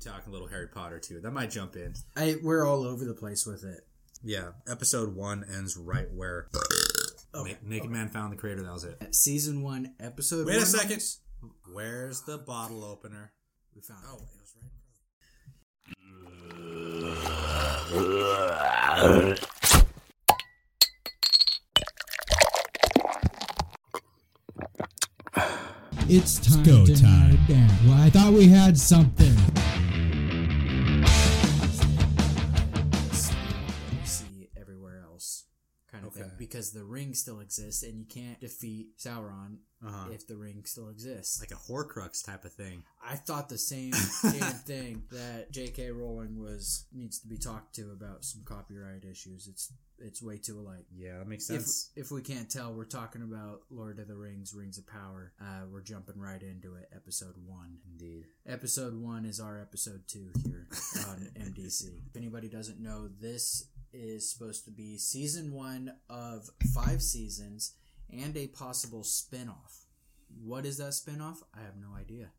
talking a little Harry Potter too. That might jump in. I we're all over the place with it. Yeah, episode one ends right where Okay, Na- Naked Man found the creator. That was it. Season one, episode. Wait a second. Where's the bottle opener? We found Oh, it. it was right. It's time go to time. nerd down. Well, I thought we had something. Because the ring still exists, and you can't defeat Sauron Uh-huh. if the ring still exists. Like a Horcrux type of thing. I thought the same damn thing that J.K. Rowling was needs to be talked to about some copyright issues. It's it's way too alike. Yeah, that makes If, sense. if we can't tell, we're talking about Lord of the Rings, Rings of Power. Uh, we're jumping right into it. Episode one. Indeed. Episode one is our episode two here on MDC. If anybody doesn't know, this is supposed to be season one of five seasons and a possible spin-off. What is that spin-off? I have no idea.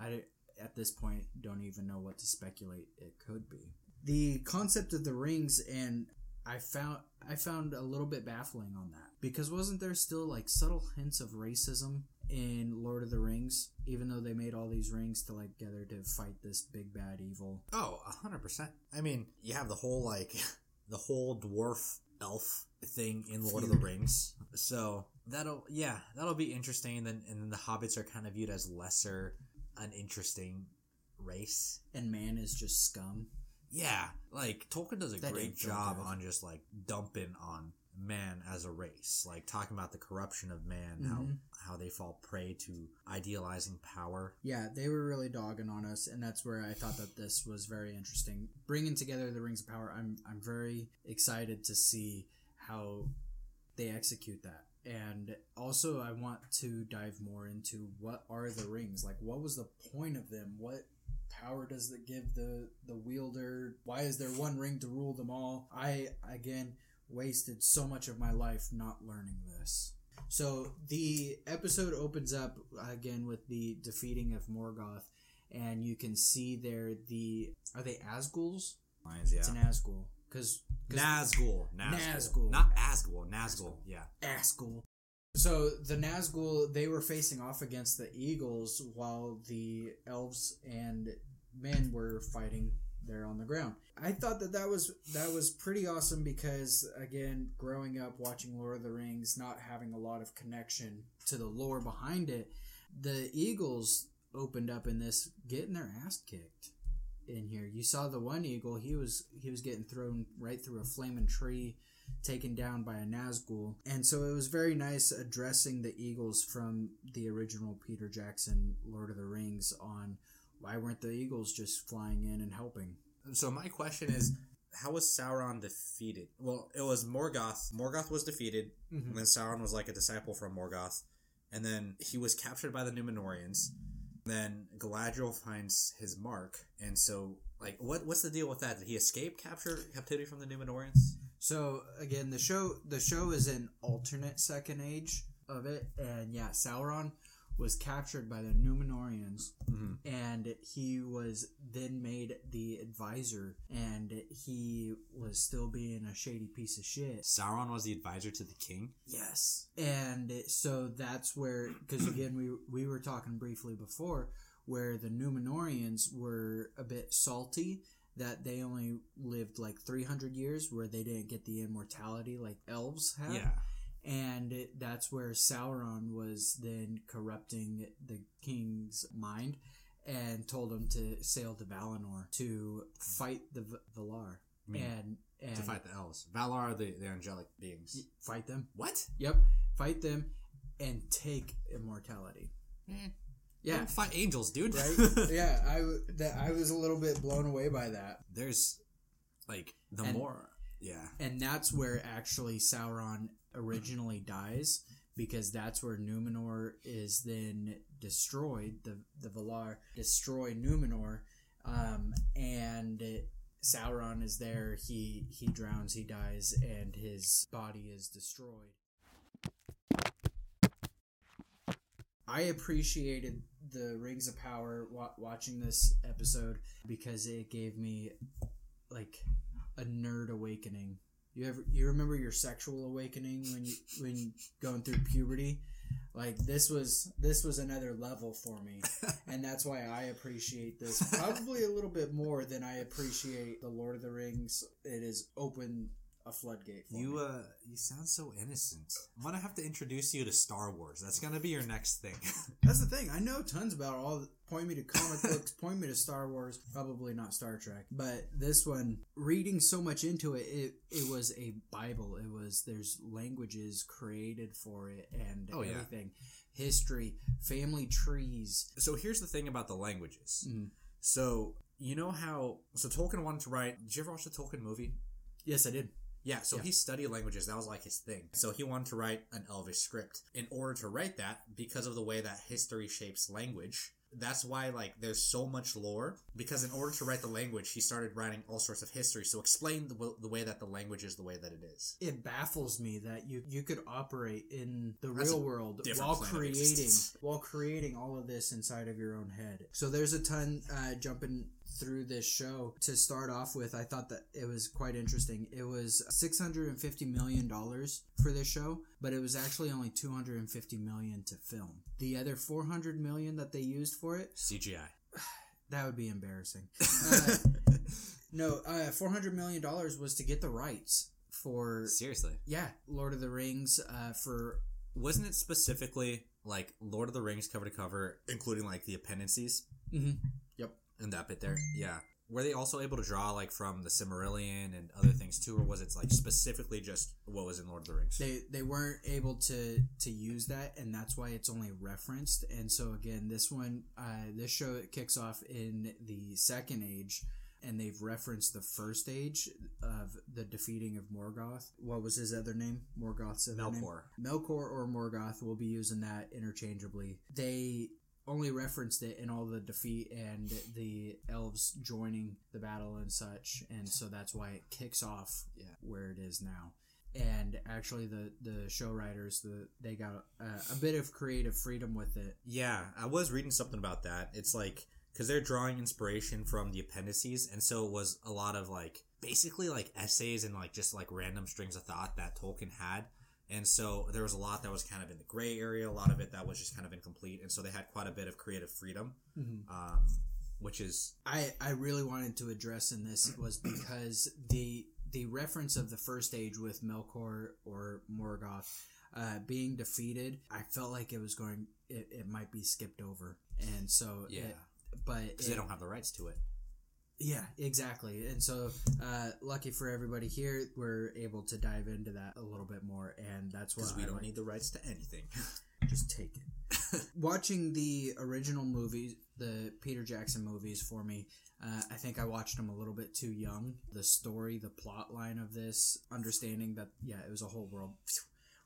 I at this point don't even know what to speculate it could be. The concept of the rings and I found I found a little bit baffling on that because wasn't there still like subtle hints of racism in Lord of the Rings, even though they made all these rings to like gather to fight this big bad evil. Oh, a hundred percent. I mean, you have the whole like the whole dwarf elf thing in Lord of the Rings. So that'll yeah, that'll be interesting. And then and then the hobbits are kind of viewed as lesser uninteresting race. And man is just scum. Yeah, like Tolkien does a That great job on just like dumping on man as a race, like talking about the corruption of man, Mhm. how how they fall prey to idealizing power. Yeah, they were really dogging on us, and that's where I thought that this was very interesting. Bringing together the Rings of Power, I'm I'm very excited to see how they execute that. And also, I want to dive more into what are the rings? Like, what was the point of them? What power does it give the the wielder? Why is there one ring to rule them all? I again wasted so much of my life not learning this. So the episode opens up again with the defeating of Morgoth, and you can see there the are they Asgul's? Lines, yeah. It's an Asgul because Nazgul, Nazgul, Nazgul. not Asgul, Nazgul. Yeah. Asgul. So the Nazgul they were facing off against the Eagles while the elves and men were fighting there on the ground. I thought that that was that was pretty awesome because again, growing up watching Lord of the Rings, not having a lot of connection to the lore behind it, the Eagles opened up in this getting their ass kicked in here. You saw the one eagle, he was he was getting thrown right through a flaming tree taken down by a Nazgul. And so it was very nice addressing the Eagles from the original Peter Jackson Lord of the Rings on why weren't the Eagles just flying in and helping? So my question is, how was Sauron defeated? Well, it was Morgoth. Morgoth was defeated, mm-hmm. and then Sauron was like a disciple from Morgoth, and then he was captured by the Numenoreans. Then Galadriel finds his mark, and so like, what what's the deal with that? Did he escape capture captivity from the Numenoreans? So again, the show the show is an alternate second age of it, and yeah, Sauron was captured by the Numenoreans, mm-hmm. and he was then made the advisor, and he was still being a shady piece of shit. Sauron was the advisor to the king. Yes, and so that's where, because again, we we were talking briefly before, where the Numenoreans were a bit salty that they only lived like 300 years, where they didn't get the immortality like elves have. Yeah. And that's where Sauron was then corrupting the king's mind and told him to sail to Valinor to fight the V- Valar. mean, and and To fight the elves. Valar are the, the angelic beings. fight them. What? Yep, fight them and take immortality. Man, Yeah, fight angels, dude. right. yeah, I that I was a little bit blown away by that, There's like the And- more. Yeah. and that's where actually Sauron originally dies because that's where Numenor is then destroyed. The the Valar destroy Numenor, um, and Sauron is there. He he drowns. He dies, and his body is destroyed. I appreciated the Rings of Power wa- watching this episode because it gave me like a nerd awakening. You ever you remember your sexual awakening when you when going through puberty? Like this was this was another level for me, and that's why I appreciate this probably a little bit more than I appreciate the Lord of the Rings. It has opened a floodgate. You me. uh, you sound so innocent. I'm gonna have to introduce you to Star Wars. That's gonna be your next thing. That's the thing. I know tons about all. Point me to comic books. Point me to Star Wars. Probably not Star Trek, but this one, reading so much into it, it it was a Bible. It was there's languages created for it and Oh, yeah. everything, history, family trees. so here's the thing about the languages. Mhm. So you know how so Tolkien wanted to write. Did you ever watch the Tolkien movie? Yes, I did. Yeah, so Yeah. he studied languages. That was like his thing. So he wanted to write an Elvish script. In order to write that, because of the way that history shapes language, that's why like there's so much lore. Because in order to write the language, he started writing all sorts of history. So explain the, w- the way that the language is the way that it is. It baffles me that you you could operate in the That's real world while creating while creating all of this inside of your own head. So there's a ton uh, jumping through this show. To start off with, I thought that it was quite interesting. It was 650 million dollars for this show, but it was actually only 250 million to film. The other 400 million that they used for it, CGI. that would be embarrassing. Uh, no, uh, 400 million dollars was to get the rights for Seriously. yeah, Lord of the Rings uh, for Wasn't it specifically like Lord of the Rings cover to cover, including like the appendices Mhm. And that bit there? Yeah. Were they also able to draw like from the Silmarillion and other things too, or was it like specifically just what was in Lord of the Rings? they they weren't able to to use that and that's why it's only referenced and so again this one uh this show kicks off in the second age and they've referenced the first age of the defeating of Morgoth. What was his other name? Morgoth's other name? Melkor. Melkor or Morgoth will be using that interchangeably. They only referenced it in all the defeat and the elves joining the battle and such, and so that's why it kicks off Yeah. where it is now. And actually, the the show writers the they got uh, a bit of creative freedom with it. Yeah, I was reading something about that. It's like because they're drawing inspiration from the appendices, and so it was a lot of like basically like essays and like just like random strings of thought that Tolkien had. And so there was a lot that was kind of in the gray area, a lot of it that was just kind of incomplete, and so they had quite a bit of creative freedom, um, which is I I really wanted to address in this was because the the reference of the first age with Melkor or Morgoth uh, being defeated, I felt like it was going it, it might be skipped over, and so yeah, it, but it- they don't have the rights to it. Yeah exactly, and so uh, lucky for everybody here, we're able to dive into that a little bit more, and that's why we I don't like. need the rights to anything. just take it. Watching the original movies, the Peter Jackson movies for me, uh, I think I watched them a little bit too young. The story, the plot line of this, understanding that, yeah, it was a whole world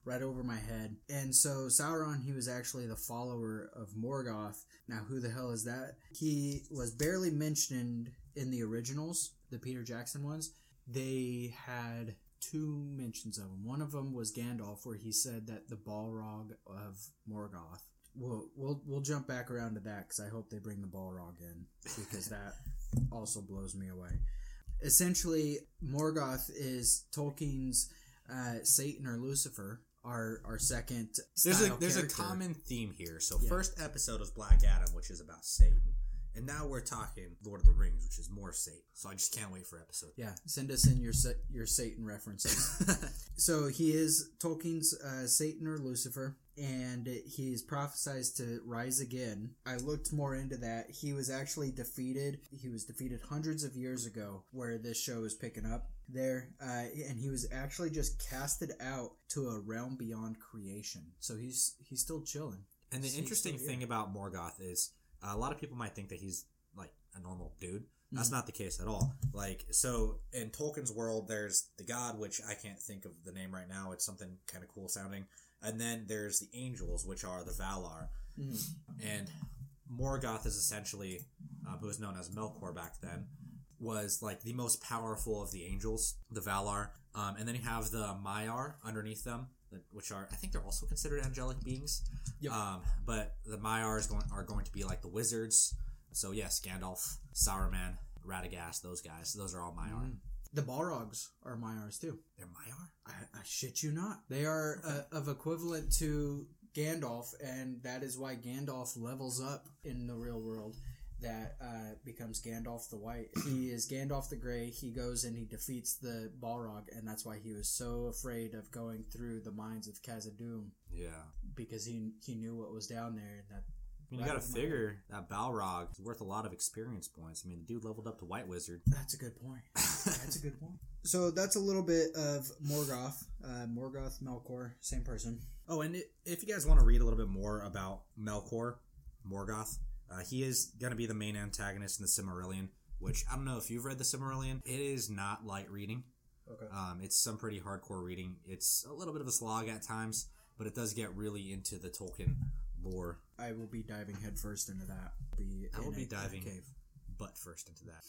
right over my head. And so Sauron, he was actually the follower of Morgoth. Now, who the hell is that? He was barely mentioned in the originals, the Peter Jackson ones. They had two mentions of him. One of them was Gandalf, where he said that the Balrog of Morgoth. We'll we'll we'll jump back around to that because I hope they bring the Balrog in because that also blows me away. Essentially, Morgoth is Tolkien's uh, Satan or Lucifer, our our second. There's a there's a common theme here. So Yeah. first episode was Black Adam, which is about Satan, and now we're talking Lord of the Rings, which is more Satan. So I just can't wait for episode. Yeah, send us in your your Satan references. so he is Tolkien's uh, Satan or Lucifer, and he is prophesied to rise again. I looked more into that. He was actually defeated. He was defeated hundreds of years ago, where this show is picking up there, uh, and he was actually just casted out to a realm beyond creation. So he's he's still chilling. And the He's interesting thing about Morgoth is uh, a lot of people might think that he's like a normal dude. That's Mhm. not the case at all. Like so in Tolkien's world, there's the god, which I can't think of the name right now. It's something kind of cool sounding. And then there's the angels, which are the Valar. Mhm. And Morgoth is essentially, um, who was known as Melkor back then, was like the most powerful of the angels, the Valar. Um, and then you have the Maiar underneath them. which are I think they're also considered angelic beings. Yep. Um, but the Maiars going are going to be like the wizards. So yes, Gandalf, Sauron, Radagast, those guys. Those are all Maiar. Mm. The Balrogs are Maiars too. They're Maiar. I, I shit you not. They are uh, of equivalent to Gandalf, and that is why Gandalf levels up in the real world. That uh, becomes Gandalf the White. He is Gandalf the Gray. He goes and he defeats the Balrog, and that's why he was so afraid of going through the mines of Khazad-dûm Yeah. because he he knew what was down there. And that mean, you Right got to over my figure that Balrog is worth a lot of experience points. I mean, the dude leveled up to White Wizard. That's a good point. That's a good point. So that's a little bit of Morgoth. Uh, Morgoth, Melkor, same person. Oh, and i if you guys want to read a little bit more about Melkor, Morgoth, uh, he is going to be the main antagonist in the Silmarillion, which I don't know if you've read the Silmarillion. It is not light reading. Okay. Um, it's some pretty hardcore reading. It's a little bit of a slog at times, but it does get really into the Tolkien lore. I will be diving headfirst into that. Be I will be a- in a diving cave. butt first into that.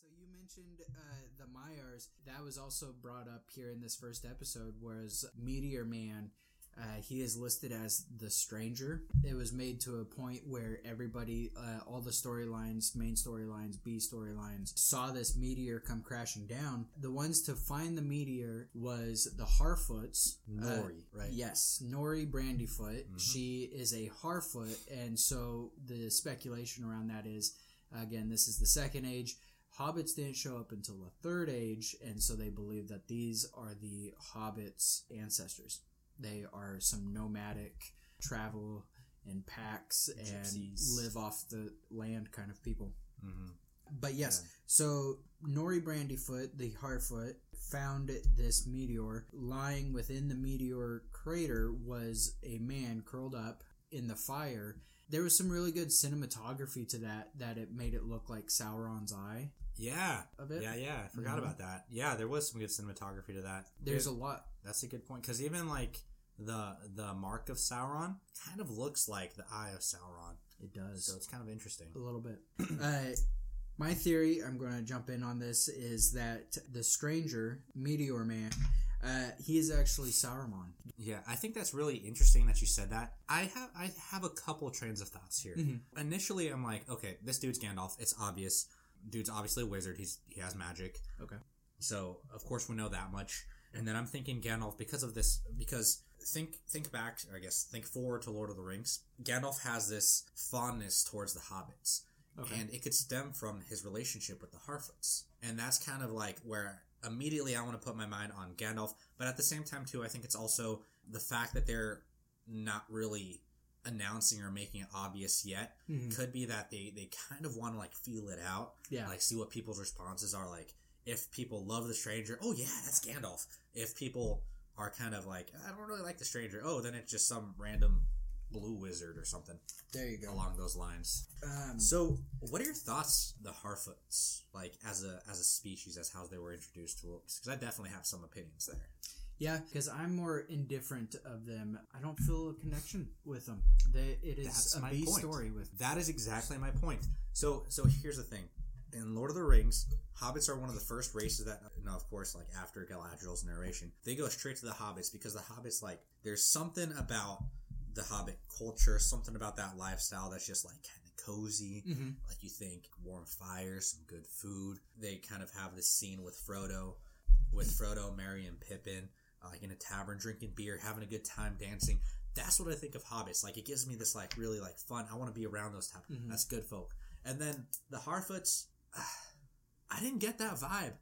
So you mentioned uh, the Maiars. That was also brought up here in this first episode. Whereas Meteor Man, uh, he is listed as the Stranger. It was made to a point where everybody, uh, all the storylines, main storylines, B storylines, saw this meteor come crashing down. The ones to find the meteor was the Harfoots. uh, Nori, right? Yes, Nori Brandyfoot. Mhm. She is a Harfoot, and so the speculation around that is, again, this is the second age. Hobbits didn't show up until the third age, and so they believe that these are the Hobbits' ancestors. They are some nomadic, travel in packs and Gypsies. live off the land kind of people. hmm But yes, Yeah. so Nori Brandyfoot, the Harfoot, found this meteor. Lying within the meteor crater was a man curled up in the fire. There was some really good cinematography to that, that it made it look like Sauron's eye Yeah. of it. Yeah, yeah. I forgot Mhm. about that. Yeah, there was some good cinematography to that. There's There- a lot. That's a good point because even like the the mark of Sauron kind of looks like the eye of Sauron, It does. so it's kind of interesting. a little bit. uh, my theory, I'm going to jump in on this, is that the stranger, Meteor Man, uh, he is actually Saruman. Yeah, I think that's really interesting that you said that. I have I have a couple trains of thoughts here. Mhm. Initially, I'm like, okay, this dude's Gandalf. It's obvious. Dude's obviously a wizard. He's he has magic. Okay. So of course we know that much. And then I'm thinking Gandalf because of this because think think back, or I guess think forward to Lord of the Rings. Gandalf has this fondness towards the hobbits. Okay. And it could stem from his relationship with the Harfoots. And that's kind of like where immediately I want to put my mind on Gandalf, but at the same time too, I think it's also the fact that they're not really announcing or making it obvious yet Mhm. could be that they they kind of want to like feel it out Yeah. like see what people's responses are like if people love the stranger oh yeah that's gandalf if people are kind of like i don't really like the stranger oh then it's just some random blue wizard or something there you go. along those lines Um, so what are your thoughts the harfoots like as a as a species as how they were introduced to us because i definitely have some opinions there yeah, because I'm more indifferent of them. I don't feel a connection with them. They, it is That's a my B point. story with. That is exactly my point. So, so here's the thing: in Lord of the Rings, hobbits are one of the first races that, no, of course, like after Galadriel's narration, they go straight to the hobbits because the hobbits, like, there's something about the hobbit culture, something about that lifestyle that's just like kind of cozy. Mhm. Like you think warm fires, some good food. They kind of have this scene with Frodo, with Frodo, Merry, and Pippin, uh, like in a tavern, drinking beer, having a good time, dancing. That's what I think of hobbits. Like it gives me this like really like fun. I want to be around those type. Mhm. That's good folk. And then the Harfoots, I didn't get that vibe.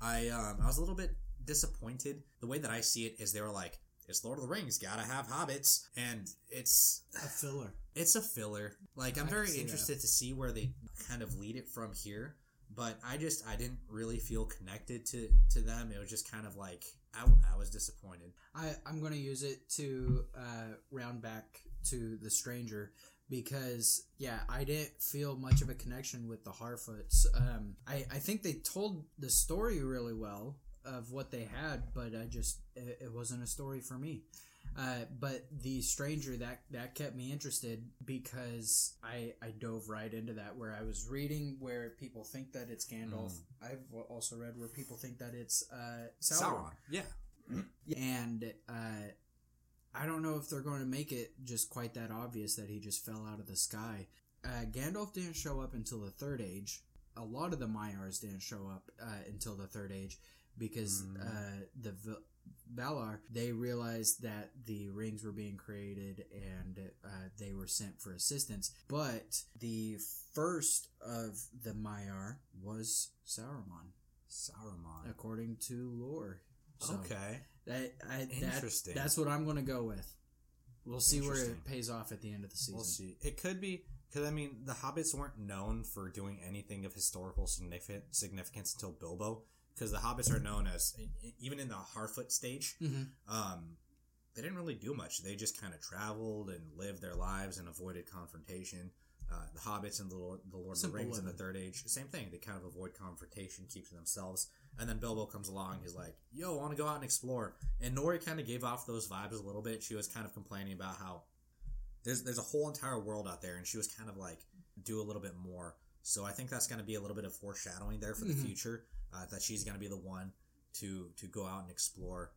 I um I was a little bit disappointed. The way that I see it is they were like, it's Lord of the Rings, gotta have hobbits, and it's A filler. it's a filler. Like I'm I very interested to see where they kind of lead it from here. But I just I didn't really feel connected to to them. It was just kind of like I, I was disappointed. I, I'm going to use it to uh, round back to the stranger because yeah i didn't feel much of a connection with the harfoots um, I, I think they told the story really well of what they had but i just it, it wasn't a story for me Uh, but the stranger that that kept me interested because I I dove right into that where I was reading where people think that it's Gandalf. Mm. I've also read where people think that it's uh, Sauron. Sauron. Yeah. and uh, I don't know if they're going to make it just quite that obvious that he just fell out of the sky. Uh, Gandalf didn't show up until the Third Age. A lot of the Maiars didn't show up uh, until the Third Age because Mm. uh, the v- Valar they realized that the rings were being created and uh, they were sent for assistance. But the first of the Maiar was Sauron, Saruman. according to lore. So, okay. That, I, that, Interesting. that's what I'm going to go with. We'll see where it pays off at the end of the season. We'll see. It could be because I mean the hobbits weren't known for doing anything of historical significance until Bilbo. Because the hobbits are known as even in the Harfoot stage, Mhm. um, they didn't really do much. They just kind of traveled and lived their lives and avoided confrontation. Uh, the hobbits and the Lord, the Lord Simple of the Rings in the. Third Age, same thing. They kind of avoid confrontation, keep to themselves. And then Bilbo comes along. He's like, "Yo, I want to go out and explore." And Nori kind of gave off those vibes a little bit. She was kind of complaining about how there's there's a whole entire world out there, and she was kind of like, "Do a little bit more." So I think that's going to be a little bit of foreshadowing there for the Mhm. future. Uh, that she's going to be the one to to go out and explore.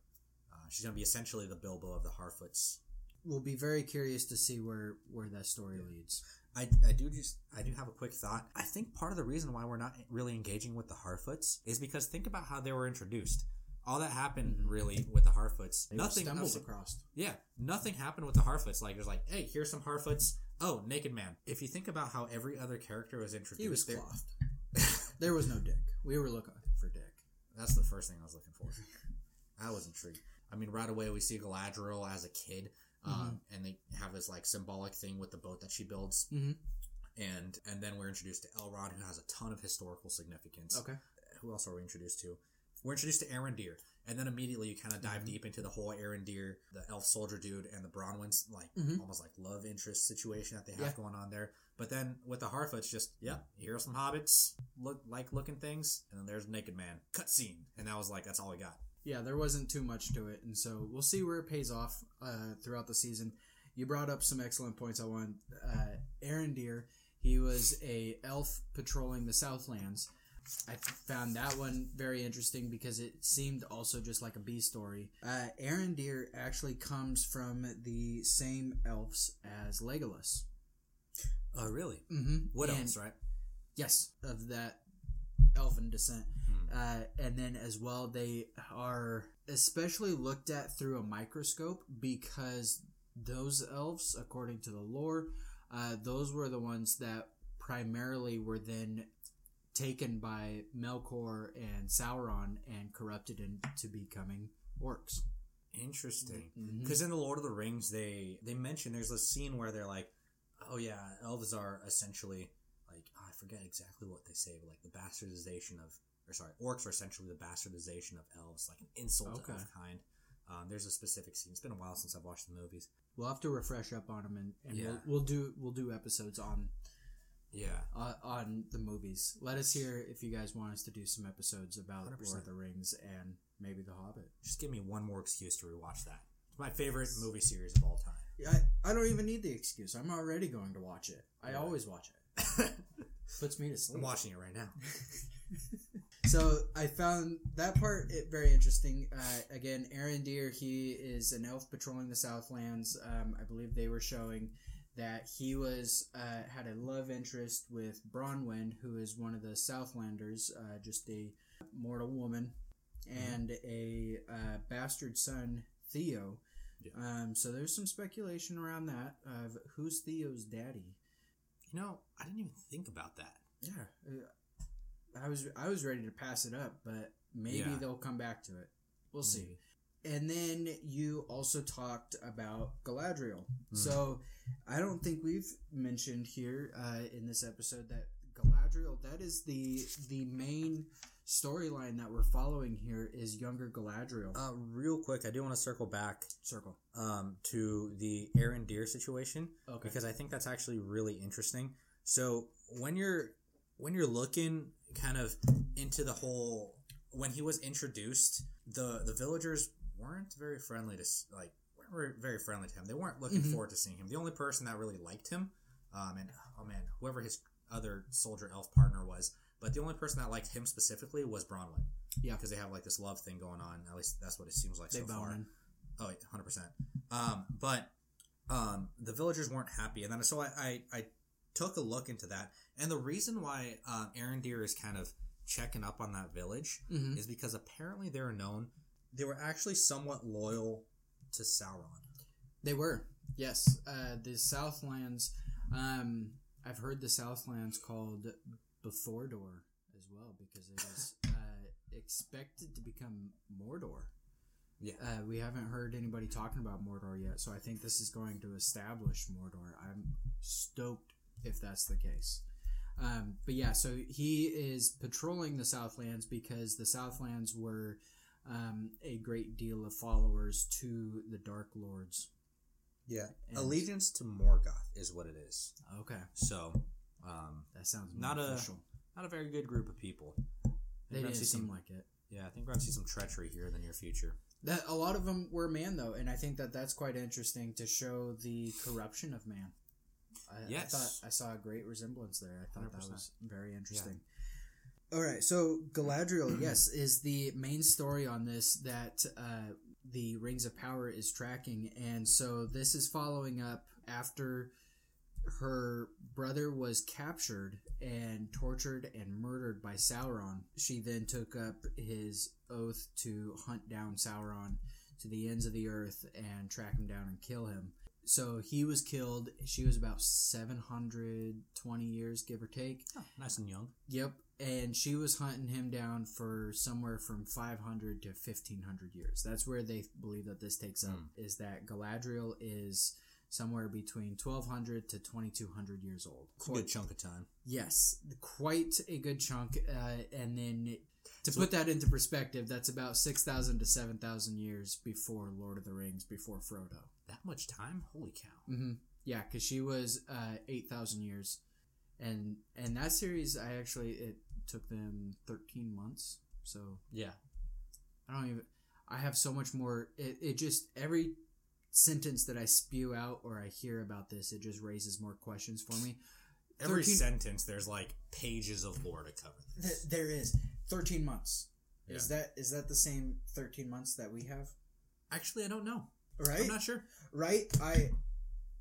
Uh, she's going to be essentially the Bilbo of the Harfoots. We'll be very curious to see where where that story leads. I, I do just I do have a quick thought. I think part of the reason why we're not really engaging with the Harfoots is because think about how they were introduced. All that happened really with the Harfoots. They nothing stumbled across. Yeah, nothing happened with the Harfoots. Like there's like, hey, here's some Harfoots. Oh, naked man. If you think about how every other character was introduced, He was there- clothed. There was no dick. We were looking for dick. That's the first thing I was looking for. I was intrigued. I mean, right away we see Galadriel as a kid, um, and they have this like symbolic thing with the boat that she builds, Mhm. and and then we're introduced to Elrond, who has a ton of historical significance. Okay. Who else are we introduced to? We're introduced to Arondir, and then immediately you kind of dive Mhm. deep into the whole Arondir, the elf soldier dude, and the Bronwyn's like Mhm. almost like love interest situation that they have Yeah. going on there. But then with the Harfoots, just yeah, here are some hobbits, look like looking things, and then there's naked man cutscene, and that was like that's all we got. Yeah, there wasn't too much to it, and so we'll see where it pays off uh, throughout the season. You brought up some excellent points. I want uh, Arondir. He was a elf patrolling the Southlands. I found that one very interesting because it seemed also just like a B story. Uh, Arondir actually comes from the same elves as Legolas. Oh, really? Mm-hmm. What and, else, right? Yes, of that elven descent. Uh, and then as well, they are especially looked at through a microscope because those elves, according to the lore, uh, those were the ones that primarily were then taken by Melkor and Sauron and corrupted into becoming orcs. Interesting. Because in the Lord of the Rings, they they mention there's a scene where they're like, "Oh yeah, elves are essentially like oh, I forget exactly what they say, but like the bastardization of, or sorry, orcs are essentially the bastardization of elves, like an insult Okay. elf kind." Um, there's a specific scene. It's been a while since I've watched the movies. We'll have to refresh up on them, and, and Yeah. we'll, we'll do we'll do episodes on Yeah, uh, on the movies. Let us hear if you guys want us to do some episodes about 100%. Lord of the Rings and maybe The Hobbit. just give me one more excuse to rewatch that. It's my favorite movie series of all time. I, I don't even need the excuse. I'm already going to watch it. I Yeah. always watch it. Puts me to sleep. I'm watching it right now. So I found that part it very interesting. Uh, again, Arondir, he is an elf patrolling the Southlands. Um, I believe they were showing that he was uh, had a love interest with Bronwyn, who is one of the Southlanders, uh, just a mortal woman, and a uh, bastard son, Theo. Yeah. Um, so there's some speculation around that of who's Theo's daddy. You know, I didn't even think about that. Yeah, uh, I was I was ready to pass it up, but maybe Yeah. they'll come back to it. We'll see. And then you also talked about Galadriel. Mhm. So I don't think we've mentioned here uh, in this episode that Galadriel that is the the main storyline that we're following here is younger Galadriel. Uh, real quick, I do want to circle back Circle. um, to the Arondir situation Okay. because I think that's actually really interesting. So when you're when you're looking kind of into the whole when he was introduced, the the villagers weren't very friendly to like re- very friendly to him. They weren't looking Mhm. forward to seeing him. The only person that really liked him, um, and oh man, whoever his other soldier elf partner was, but the only person that liked him specifically was Bronwyn. Yeah. because they have like this love thing going on. At least that's what it seems like They so far. Oh, 100 percent. Um, but um, the villagers weren't happy, and then so I, I I took a look into that, and the reason why um, Arondir is kind of checking up on that village Mhm. is because apparently they were known they were actually somewhat loyal to Sauron. They were, yes. Uh, the Southlands. Um, I've heard the Southlands called Befordor as well because it is uh, expected to become Mordor. Yeah. Uh, we haven't heard anybody talking about Mordor yet, so I think this is going to establish Mordor. I'm stoked if that's the case. Um, but yeah, so he is patrolling the Southlands because the Southlands were um, a great deal of followers to the Dark Lords. Yeah, And- allegiance to Morgoth is what it is. Okay, So, um, that sounds Not more a- not a very good group of people. They didn't see seem some, like it. yeah, I think we're gonna see some treachery here in the near future. That a lot of them were man though, and I think that that's quite interesting to show the corruption of man. I, Yes. I thought I saw a great resemblance there. I thought that 100%. was very interesting. All right, so Galadriel, yes, is the main story on this that uh, the Rings of Power is tracking, and so this is following up after her brother was captured and tortured and murdered by Sauron. She then took up his oath to hunt down Sauron to the ends of the earth and track him down and kill him. So he was killed. She was about 720 years, give or take. Oh, nice and young. Yep. And she was hunting him down for somewhere from 500 to 1500 years. That's where they believe that this takes up, is that Galadriel is somewhere between 1200 to 2200 years old. It's a good chunk of time. Yes, quite a good chunk. Uh, and then to So- put that into perspective, that's about 6,000 to 7,000 years before Lord of the Rings, before Frodo. That much time? Holy cow! hmm Yeah, because she was uh, 8,000 years. And and that series, I actually, it took them 13 months. So Yeah, I don't even, I have so much more. It, it just, every sentence that I spew out or I hear about this, it just raises more questions for me. every 13 sentence there's like pages of lore to cover. Th- there is 13 months. Is that is that the same 13 months that we have? Actually, I don't know. Right? I'm not sure. right? I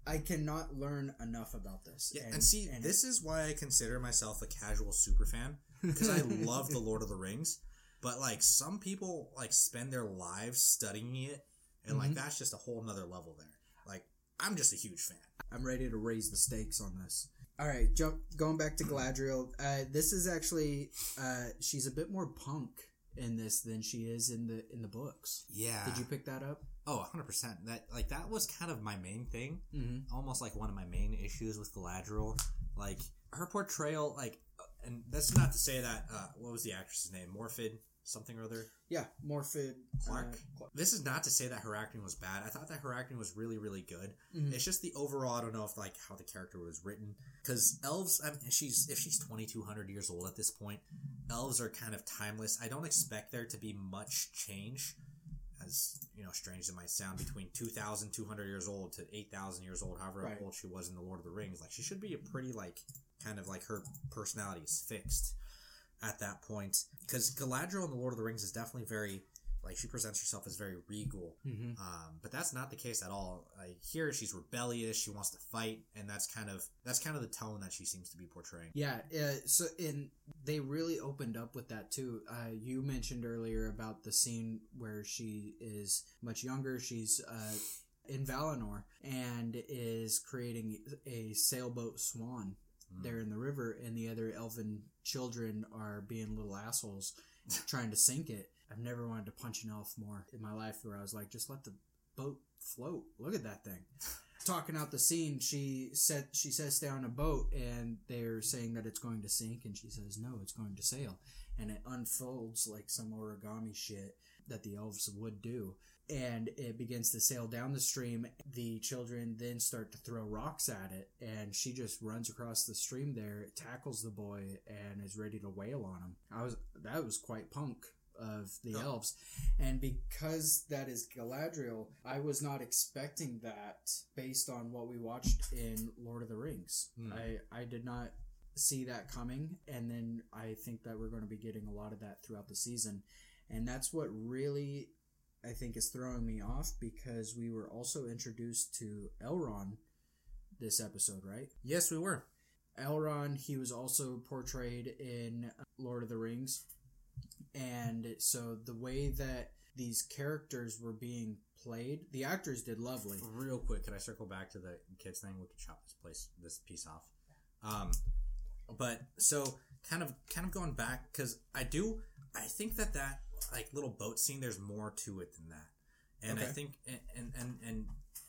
I cannot learn enough about this. Yeah, and, see, this is why I consider myself a casual super fan because I love the Lord of the Rings. But like some people like spend their lives studying it, and like Mhm. that's just a whole nother level there. Like I'm just a huge fan. I'm ready to raise the stakes on this. All right, jump going back to Galadriel. Uh, this is actually uh, she's a bit more punk in this than she is in the in the books. Yeah. Did you pick that up? Oh, 100 percent. That like that was kind of my main thing. Mm-hmm. almost like one of my main issues with Galadriel. Like her portrayal, like, and that's not to say that uh, what was the actress's name, Morfydd something or other. Yeah, Morfydd Clark? uh, Clark. This is not to say that her acting was bad. I thought that her acting was really, really good. Mhm. It's just the overall. I don't know if like how the character was written because elves. I mean, she's if she's twenty two hundred years old at this point, elves are kind of timeless. I don't expect there to be much change. As you know, strange as it might sound, between 2,200 years old to 8,000 years old, however Right. old she was in the Lord of the Rings, like she should be a pretty like kind of like her personality is fixed at that point. Because Galadriel in the Lord of the Rings is definitely very like she presents herself as very regal, Mhm. um, but that's not the case at all. Like here, she's rebellious. She wants to fight, and that's kind of that's kind of the tone that she seems to be portraying. Yeah, uh, so and they really opened up with that too. Uh, you mentioned earlier about the scene where she is much younger. She's uh, in Valinor and is creating a sailboat swan Mm. there in the river, and the other elven children are being little assholes trying to sink it. I've never wanted to punch an elf more in my life where I was like, just let the boat float. Look at that thing. Talking out the scene, she said she says stay on a boat and they're saying that it's going to sink and she says no, it's going to sail. And it unfolds like some origami shit that the elves would do. And it begins to sail down the stream. The children then start to throw rocks at it, and she just runs across the stream there, tackles the boy, and is ready to wail on him. I was that was quite punk of the Oh. elves. And because that is Galadriel, I was not expecting that based on what we watched in Lord of the Rings. Hmm. I, I did not see that coming. And then I think that we're going to be getting a lot of that throughout the season. And that's what really I think is throwing me off because we were also introduced to Elrond this episode, right? Yes, we were. Elrond, he was also portrayed in Lord of the Rings. And so the way that these characters were being played, the actors did lovely. Real quick, can I circle back to the kids thing? We could chop this place, this piece off. Um, but so kind of, kind of going back because I do, I think that that like little boat scene, there's more to it than that, and I think, and and and, and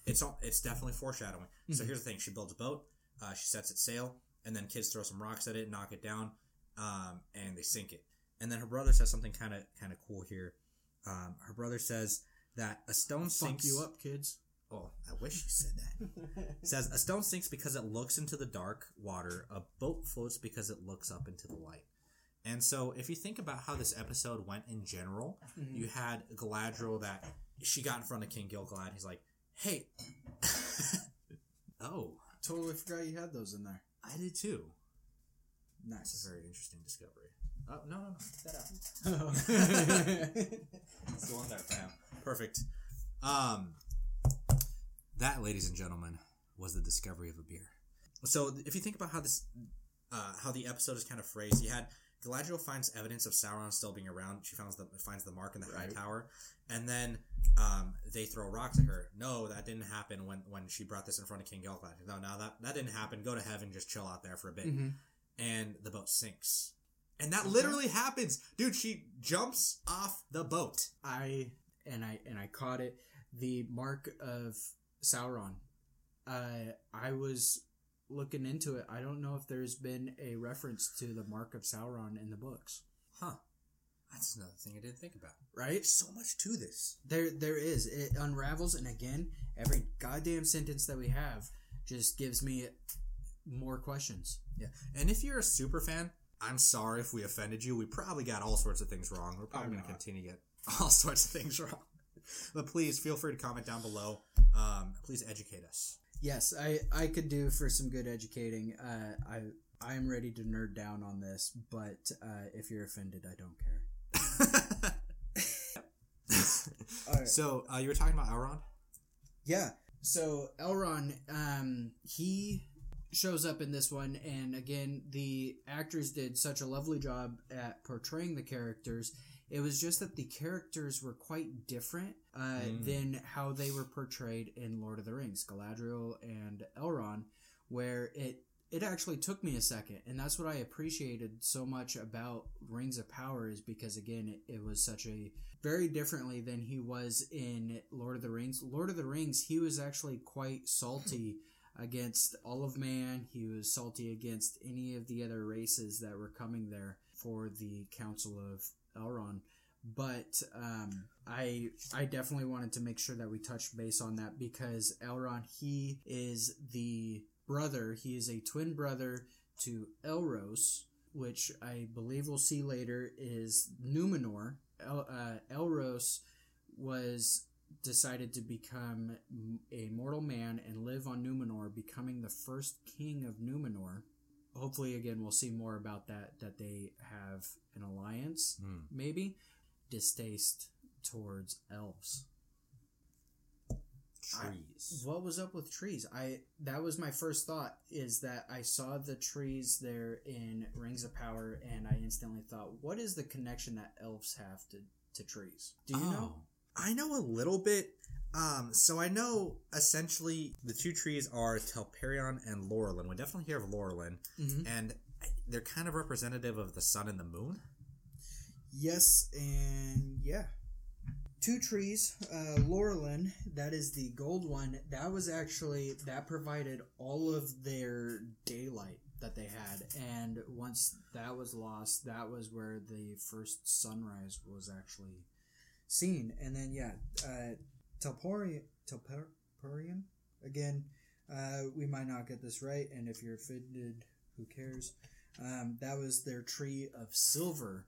it's all, it's definitely foreshadowing. So here's the thing: she builds a boat, uh, she sets it sail, and then kids throw some rocks at it, knock it down, um, and they sink it. And then her brother says something kind of kind of cool here. Um, her brother says that a stone Fuck sinks. you up, kids. Oh, I wish you said that. Says a stone sinks because it looks into the dark water. A boat floats because it looks up into the light. And so, if you think about how this episode went in general, Mhm. you had Galadriel that she got in front of King Gilgalad. He's like, "Hey, oh, Totally forgot you had those in there. I did too." It's Nice. a very interesting discovery. Oh no, no, no, get that out. Perfect. It's the one there, bam. Perfect. Um, that, ladies and gentlemen, was the discovery of a beer. So, if you think about how this, uh, how the episode is kind of phrased, you had Galadriel finds evidence of Sauron still being around. She finds the finds the mark in the high tower, and then um, they throw rocks at her. No, that didn't happen when when she brought this in front of King Gilgalad. No, no, that that didn't happen. Go to heaven, just chill out there for a bit Mhm. and the boat sinks. And that literally happens. Dude, she jumps off the boat. I and I and I caught it. The mark of Sauron. Uh, I was looking into it. I don't know if there's been a reference to the mark of Sauron in the books. Huh. That's another thing I didn't think about. Right? There's so much to this. There, there is. It unravels, and again, every goddamn sentence that we have just gives me more questions. Yeah. And if you're a super fan, I'm sorry if we offended you. We probably got all sorts of things wrong. We're probably going to continue to get all sorts of things wrong. But please feel free to comment down below. Um, please educate us. Yes, I, I could do for some good educating. Uh, I I am ready to nerd down on this, but uh, if you're offended, I don't care. So uh, you were talking about Elrond? Yeah. So Elrond, um, he shows up in this one, and again, the actors did such a lovely job at portraying the characters. It was just that the characters were quite different uh, Mm. than how they were portrayed in Lord of the Rings, Galadriel and Elrond, where it it actually took me a second, and that's what I appreciated so much about Rings of Power is because again, it, it was such a very differently than he was in Lord of the Rings. Lord of the Rings, he was actually quite salty against all of man. He was salty against any of the other races that were coming there for the Council of Elrond. But um, I I definitely wanted to make sure that we touched base on that because Elrond he is the brother. He is a twin brother to Elros, which I believe we'll see later is Numenor. El, uh, Elros was decided to become a mortal man and live on Numenor, becoming the first king of Numenor. Hopefully, again, we'll see more about that. That they have an alliance, Hmm. maybe distaste towards elves. Trees. What was up with trees? I that was my first thought is that I saw the trees there in Rings of Power and I instantly thought, what is the connection that elves have to, to trees? Do you know? Oh, I know a little bit. Um, so I know essentially the two trees are Telperion and Laurelin. We definitely hear of Laurelin, Mm-hmm. and they're kind of representative of the sun and the moon. Yes, and yeah. Two trees, uh, Laurelin, that is the gold one. That was actually that provided all of their daylight that they had, and once that was lost, that was where the first sunrise was actually seen. And then yeah, uh, Telporian, Telperion again. Uh, we might not get this right, and if you're offended, who cares? Um, that was their tree of silver,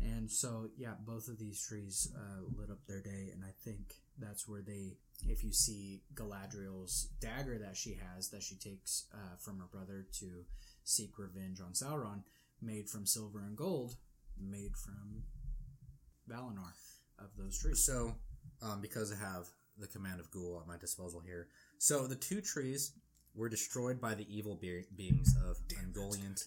And so, yeah, both of these trees uh, lit up their day, and I think that's where they, if you see Galadriel's dagger that she has, that she takes uh, from her brother to seek revenge on Sauron, made from silver and gold, made from Valinor of those trees. So, um, because I have the command of Ghoul at my disposal here, so the two trees were destroyed by the evil be- beings of Ungoliant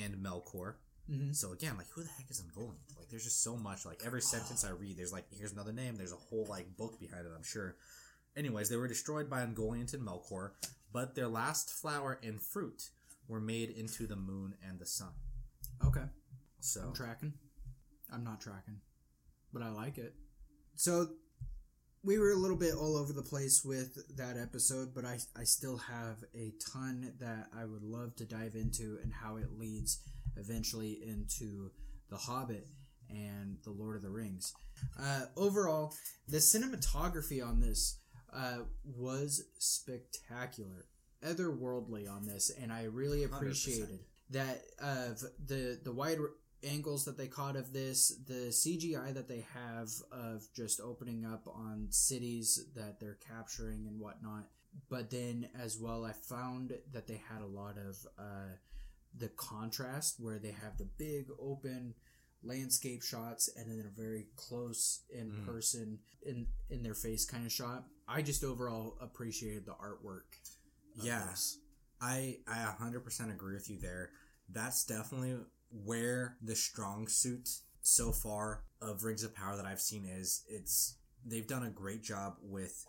and Melkor. Mhm. So again, like who the heck is Ungoliant? Like there's just so much. Like every sentence I read, there's like here's another name. There's a whole like book behind it. I'm sure. Anyways, they were destroyed by Ungoliant and Melkor, but their last flower and fruit were made into the moon and the sun. Okay. So I'm tracking. I'm not tracking, but I like it. So we were a little bit all over the place with that episode, but I, I still have a ton that I would love to dive into and how it leads eventually into The Hobbit and The Lord of the Rings. Uh, overall, the cinematography on this uh, was spectacular, otherworldly on this, and I really 100%. appreciated that of the the wide angles that they caught of this, the CGI that they have of just opening up on cities that they're capturing and whatnot. But then as well, I found that they had a lot of uh, the contrast where they have the big open landscape shots and then a very close in Mhm. person in in their face kind of shot. I just overall appreciated the artwork. Yes. This. I I 100% agree with you there. That's definitely where the strong suit so far of Rings of Power that I've seen is. It's they've done a great job with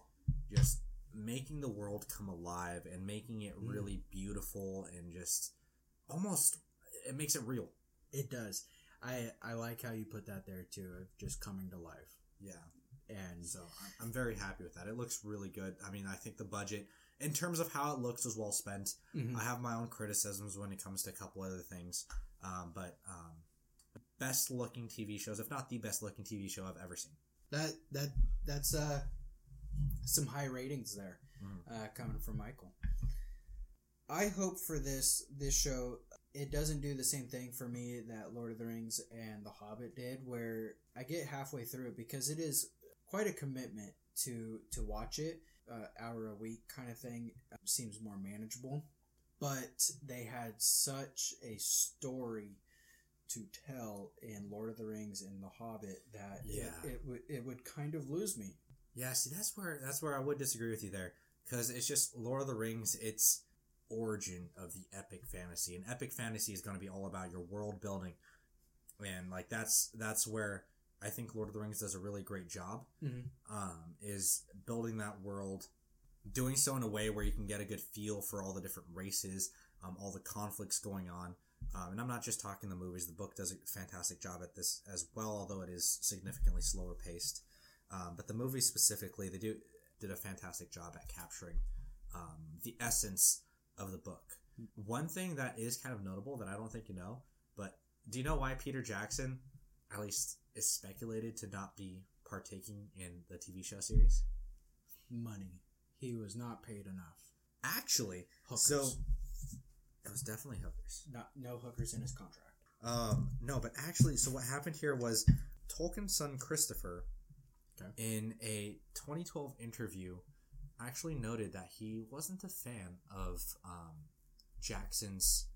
just making the world come alive and making it Mm. really beautiful and just almost it makes it real. It does. I I like how you put that there too, of just coming to life. Yeah. And So I'm- very happy with that. It looks really good. I mean, I think the budget in terms of how it looks was well spent. Mhm. I have my own criticisms when it comes to a couple other things, um, but um, best looking TV shows, if not the best looking TV show I've ever seen. that that that's uh some high ratings there Mhm. uh, coming from Michael. I hope for this this show it doesn't do the same thing for me that Lord of the Rings and The Hobbit did, where I get halfway through it because it is quite a commitment to to watch it, uh, hour a week kind of thing. uh, seems more manageable, but they had such a story to tell in Lord of the Rings and The Hobbit that Yeah. it, it would it would kind of lose me. Yeah, see, that's where that's where I would disagree with you there, because it's just Lord of the Rings. It's origin of the epic fantasy, and epic fantasy is going to be all about your world building, and like that's that's where I think Lord of the Rings does a really great job. Mhm. Um, is building that world, doing so in a way where you can get a good feel for all the different races, um, all the conflicts going on. Um, and I'm not just talking the movies. The book does a fantastic job at this as well, although it is significantly slower paced. Um, but the movie specifically, they do did a fantastic job at capturing um, the essence of the book. One thing that is kind of notable that I don't think you know, but do you know why Peter Jackson, at least, is speculated to not be partaking in the TV show series? Money. He was not paid enough. Actually, Hookers. so it was definitely hookers. not no hookers in his contract. Um, no, but actually, so what happened here was Tolkien's son Christopher, Okay. in a 2012 interview, actually noted that he wasn't a fan of um, Jackson's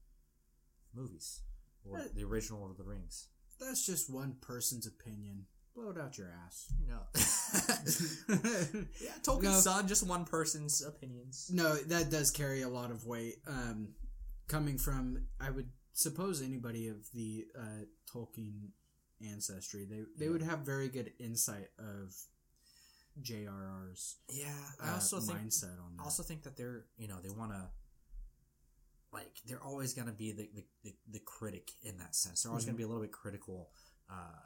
movies or the original Lord of the Rings. That's just one person's opinion. Blow it out your ass. You know, yeah, Tolkien's No. son, just one person's opinions. No, that does carry a lot of weight. Um, coming from, I would suppose anybody of the uh, Tolkien ancestry, they they Yeah. would have very good insight of JRR's Yeah, uh, I also think mindset on that. I also think that they're you know they want to like they're always going to be the, the, the, the critic in that sense they're always Mhm. going to be a little bit critical uh,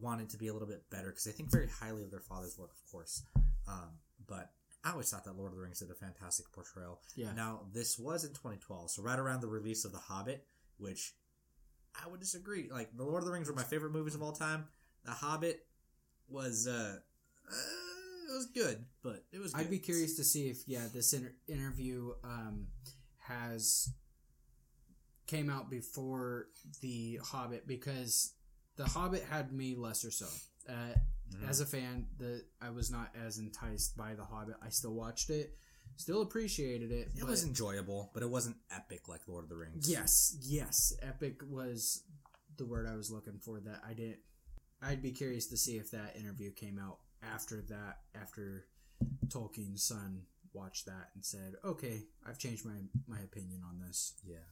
want it to be a little bit better because they think very highly of their father's work of course. Um, but i always thought that lord of the rings did a fantastic portrayal. Yeah, now this was in 2012 so right around the release of the hobbit which i would disagree. Like the lord of the rings were my favorite movies of all time. The hobbit was uh, uh it was good but it was good. I'd be curious to see if yeah this inter- interview um, has came out before the Hobbit because The Hobbit had me lesser so. Uh, Mhm. As a fan, the I was not as enticed by The Hobbit. I still watched it, still appreciated it. It but was enjoyable, but it wasn't epic like Lord of the Rings. yes, yes, epic was the word I was looking for. That I didn't. I'd be curious to see if that interview came out after that, after Tolkien's son watched that and said, "Okay, I've changed my my opinion on this." Yeah.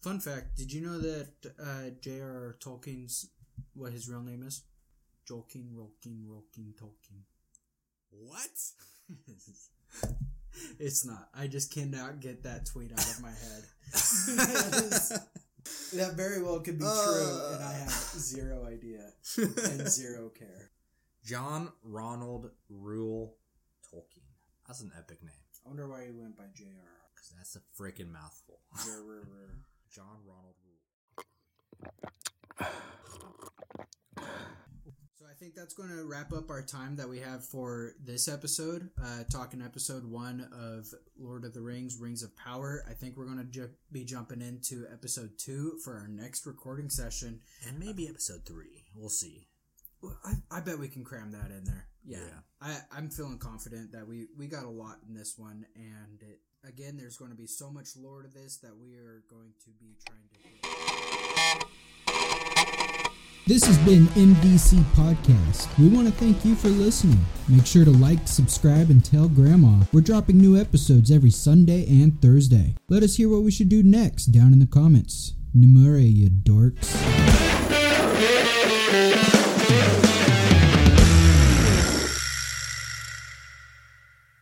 Fun fact: Did you know that uh, J.R.R. Tolkien's what his real name is? Jolkien, Rolkien, Rolkien, Tolkien. What? it's not. I just cannot get that tweet out of my head. that very well could be true, and I have zero idea and zero care. John Ronald Reuel Tolkien. That's an epic name. I wonder why he went by J.R.R. Because that's a freaking mouthful. J.R.R. John Ronald Reuel. So I think that's going to wrap up our time that we have for this episode, uh, talking episode one of Lord of the Rings, Rings of Power. I think we're going to ju- be jumping into episode two for our next recording session. And maybe episode three. We'll see. Well, I, I bet we can cram that in there. Yeah, Yeah. I, I'm feeling confident that we we got a lot in this one, and it, again, there's going to be so much lore to this that we are going to be trying to. This has been MDC Podcast. We want to thank you for listening. Make sure to like, subscribe, and tell Grandma. We're dropping new episodes every Sunday and Thursday. Let us hear what we should do next down in the comments. Numere, you dorks.